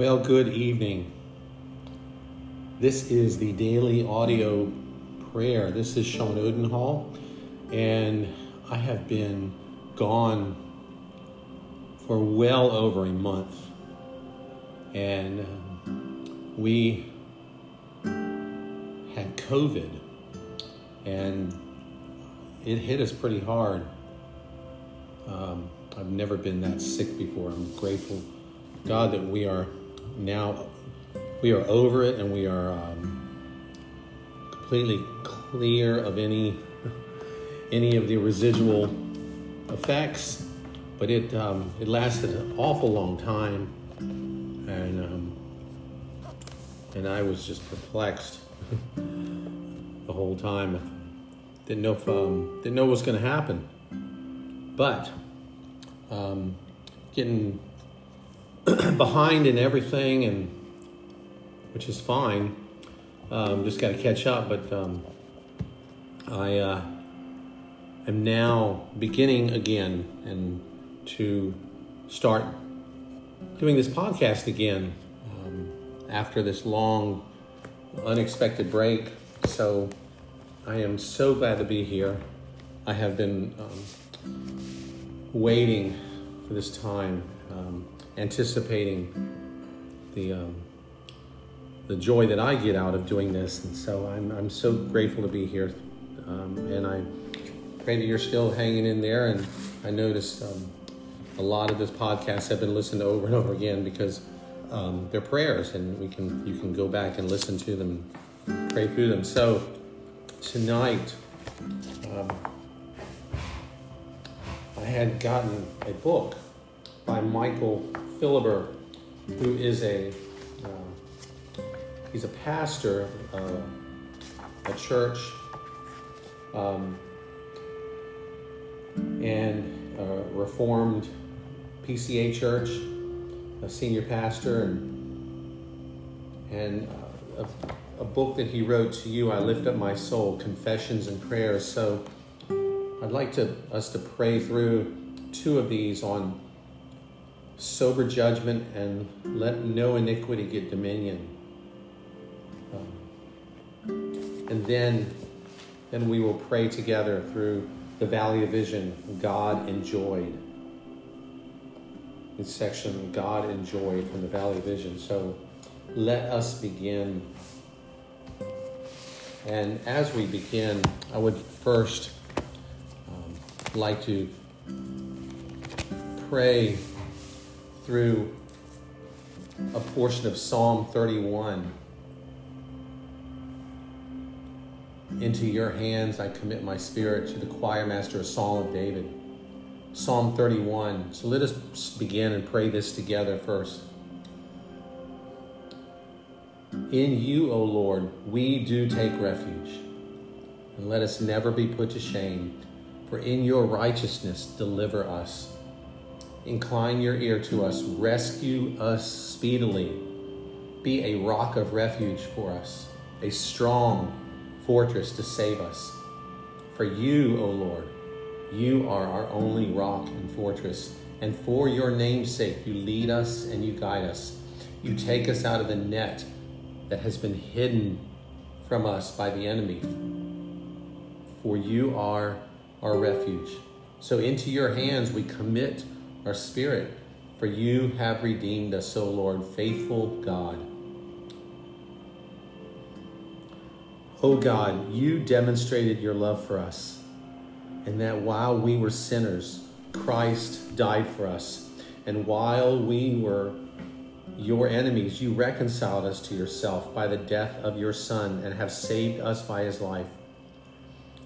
Well, good evening. This is the daily audio prayer. This is Sean Odenhall, and I have been gone for well over a month. And um, we had COVID, and it hit us pretty hard. Um, I've never been that sick before. I'm grateful, God, that we are now we are over it and we are um, completely clear of any any of the residual effects. But it um, it lasted an awful long time, and um, and I was just perplexed the whole time. Didn't know if um, didn't know what was going to happen, but um, getting behind in everything, and which is fine. Um, just got to catch up, but um, I uh, am now beginning again and to start doing this podcast again um, after this long, unexpected break. So I am so glad to be here. I have been um, waiting for this time. Um, anticipating the um, the joy that I get out of doing this, and so I'm I'm so grateful to be here, um, and I pray that you're still hanging in there. And I noticed um, a lot of this podcast have been listened to over and over again because um, they're prayers, and we can you can go back and listen to them, pray through them. So tonight. Um, I had gotten a book by Michael Philliber, who is a uh, he's a pastor uh, a church um, and a Reformed PCA church, a senior pastor, and and uh, a, a book that he wrote to you, I lift up my soul, confessions and prayers. So I'd like to us to pray through two of these on sober judgment, and let no iniquity get dominion. Um, and then, then we will pray together through the Valley of Vision, God enjoyed. This section, God enjoyed from the Valley of Vision. So let us begin. And as we begin, I would first um, like to pray through a portion of Psalm 31. Into your hands I commit my spirit to the choir master, a psalm of David. Psalm 31. So let us begin and pray this together first. In you, O Lord, we do take refuge, and let us never be put to shame, for in your righteousness deliver us. Incline your ear to us. Rescue us speedily. Be a rock of refuge for us, a strong fortress to save us. For you, O Lord, you are our only rock and fortress. And for your name's sake, you lead us and you guide us. You take us out of the net that has been hidden from us by the enemy. For you are our refuge. So into your hands we commit our spirit, for you have redeemed us, O Lord, faithful God. O God, you demonstrated your love for us, and that while we were sinners, Christ died for us. And while we were your enemies, you reconciled us to yourself by the death of your Son and have saved us by his life.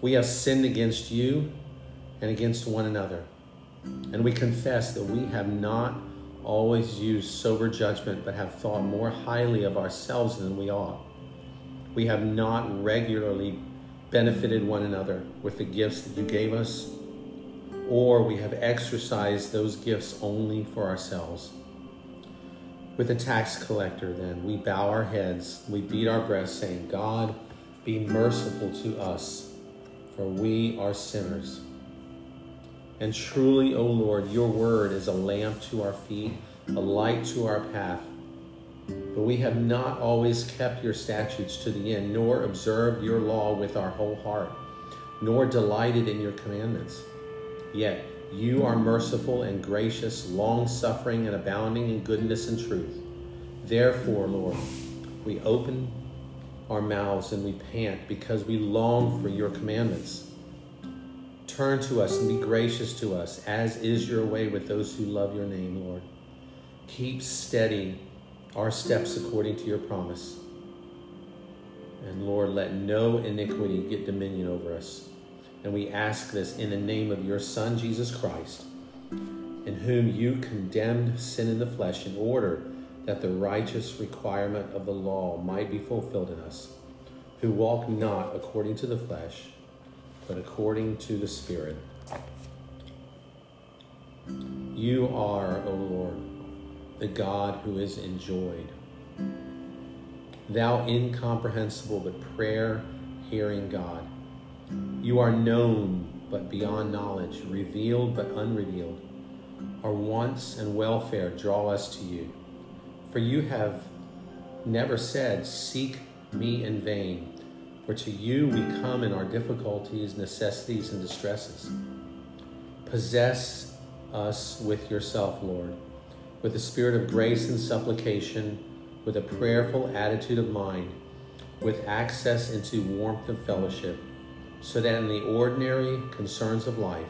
We have sinned against you and against one another and we confess that we have not always used sober judgment, but have thought more highly of ourselves than we ought. We have not regularly benefited one another with the gifts that you gave us, or we have exercised those gifts only for ourselves. With the tax collector, then, we bow our heads, we beat our breasts, saying, God, be merciful to us, for we are sinners. And truly, O Lord, your word is a lamp to our feet, a light to our path. But we have not always kept your statutes to the end, nor observed your law with our whole heart, nor delighted in your commandments. Yet you are merciful and gracious, long suffering and abounding in goodness and truth. Therefore, Lord, we open our mouths and we pant because we long for your commandments. Turn to us and be gracious to us, as is your way with those who love your name, Lord. Keep steady our steps according to your promise. And Lord, let no iniquity get dominion over us. And we ask this in the name of your Son, Jesus Christ, in whom you condemned sin in the flesh in order that the righteous requirement of the law might be fulfilled in us, who walk not according to the flesh, but according to the Spirit. You are, O Lord, the God who is enjoyed. Thou incomprehensible but prayer hearing God. You are known but beyond knowledge, revealed but unrevealed. Our wants and welfare draw us to you. For you have never said, Seek me in vain. For to you we come in our difficulties, necessities, and distresses. Possess us with yourself, Lord with a spirit of grace and supplication, with a prayerful attitude of mind, with access into warmth of fellowship, so that in the ordinary concerns of life,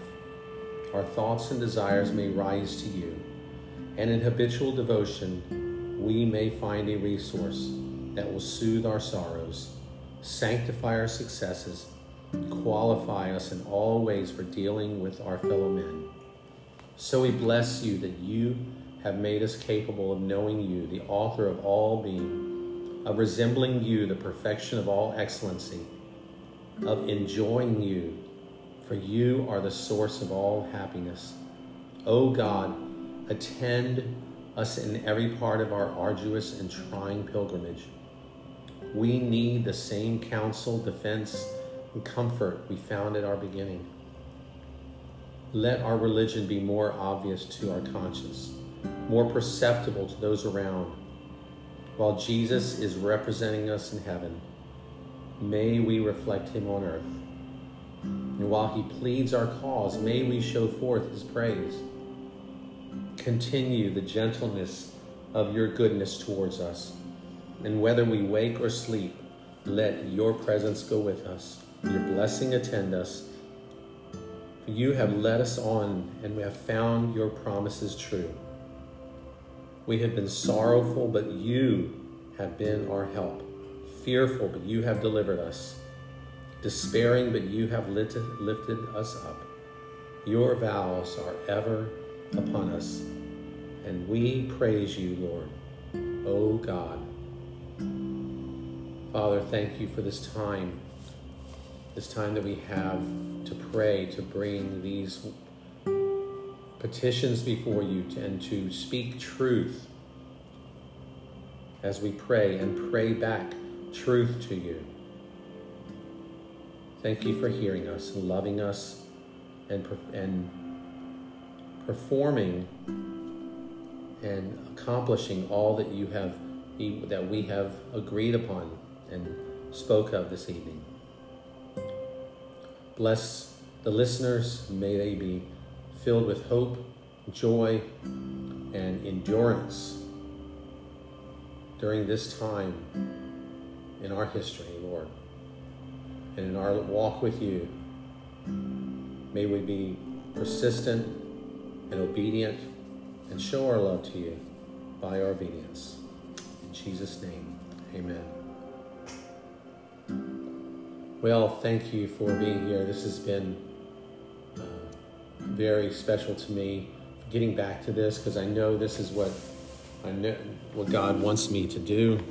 our thoughts and desires may rise to you, and in habitual devotion, we may find a resource that will soothe our sorrows, sanctify our successes, qualify us in all ways for dealing with our fellow men. So we bless you that you have made us capable of knowing you, the author of all being, of resembling you, the perfection of all excellency, of enjoying you, for you are the source of all happiness. O God, attend us in every part of our arduous and trying pilgrimage. We need the same counsel, defense, and comfort we found at our beginning. Let our religion be more obvious to our conscience more perceptible to those around. While Jesus is representing us in heaven, may we reflect him on earth. And while he pleads our cause, may we show forth his praise. Continue the gentleness of your goodness towards us. And whether we wake or sleep, let your presence go with us, your blessing attend us. For you have led us on, and we have found your promises true. We have been sorrowful, but you have been our help. Fearful, but you have delivered us. Despairing, but you have lifted, us up. Your vows are ever upon us, and we praise you, Lord. O oh God. Father, thank you for this time, this time that we have to pray, to bring these petitions before you and to speak truth as we pray and pray back truth to you. Thank you for hearing us loving us and, and performing and accomplishing all that you have that we have agreed upon and spoke of this evening. Bless the listeners, may they be filled with hope, joy, and endurance during this time in our history, Lord, and in our walk with you. May we be persistent and obedient and show our love to you by our obedience. In Jesus' name, amen. Well, thank you for being here. This has been very special to me getting back to this because I know this is what I know what God wants me to do.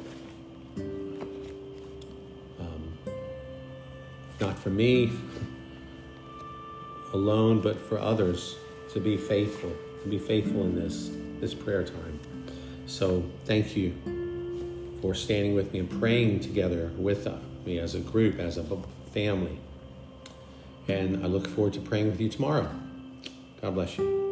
Um, not for me alone, but for others to be faithful, to be faithful in this this prayer time. So thank you for standing with me and praying together with me as a group, as a family. And I look forward to praying with you tomorrow. God bless you.